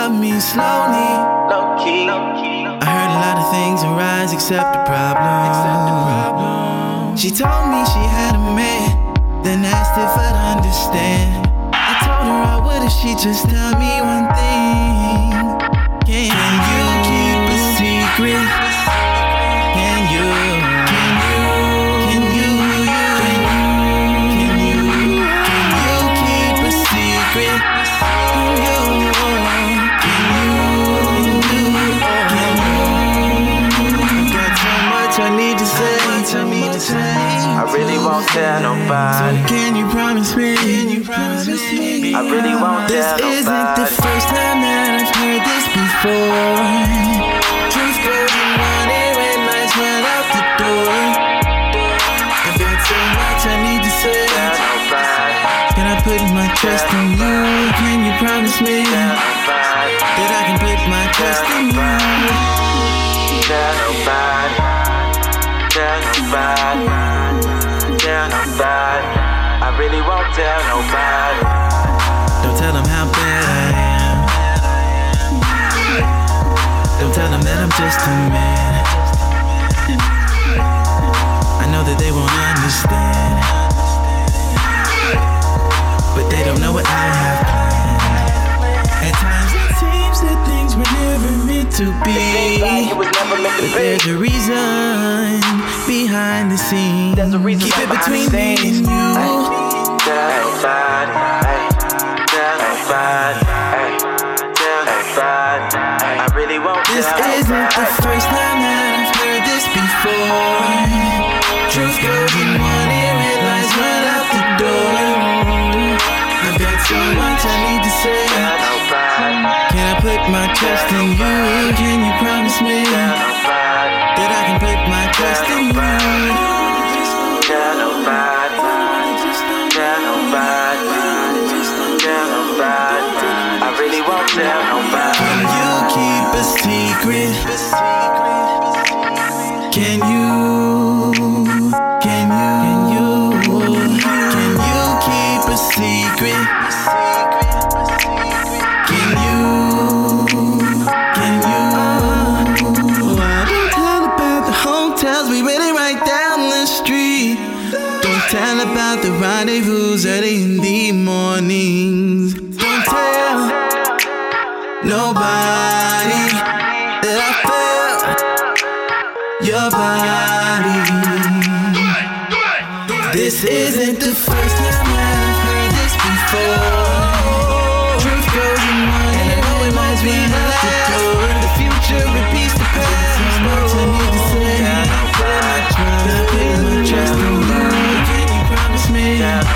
love me slowly. Low key. I heard a lot of things and rise except the problem. She told me she had a man, then asked if I'd understand. I told her I would if she just tell me one won't tell So can you promise me? Can you promise me? I really won't This tell isn't the nobody. first time that I've heard this before. Truth goes in one ear and lies right out the door. I've got so much I need to say. Can I put my trust in you? Can you promise me that I can put my trust in you? Tell nobody. Tell nobody. Tell nobody. I really won't tell nobody. Don't tell them how bad I am. Don't tell them that I'm just a man. I know that they won't understand. But they don't know what I have planned. At times it seems that things were never meant to be. It was never meant to But there's a reason behind the scenes. There's a reason Keep it between me and you. Tell nobody. Ay. Tell nobody. Tell nobody. I really won't This isn't the first time that I've heard this before. Truth goes in one ear, it lies right out the door. I've got so much I need to say. Can I put my trust in you? Can you promise me a secret? Can you? Can you? Can you keep a secret? Can you? Can you? Don't tell about the hotels we rented right down the street. Don't tell about the rendezvous early in the mornings. Don't tell nobody body. This isn't the first time I've heard this before. Truth goes in one, and I know it the door. The future repeats the past. There's more to me to say. I my trust in love. Can you promise me?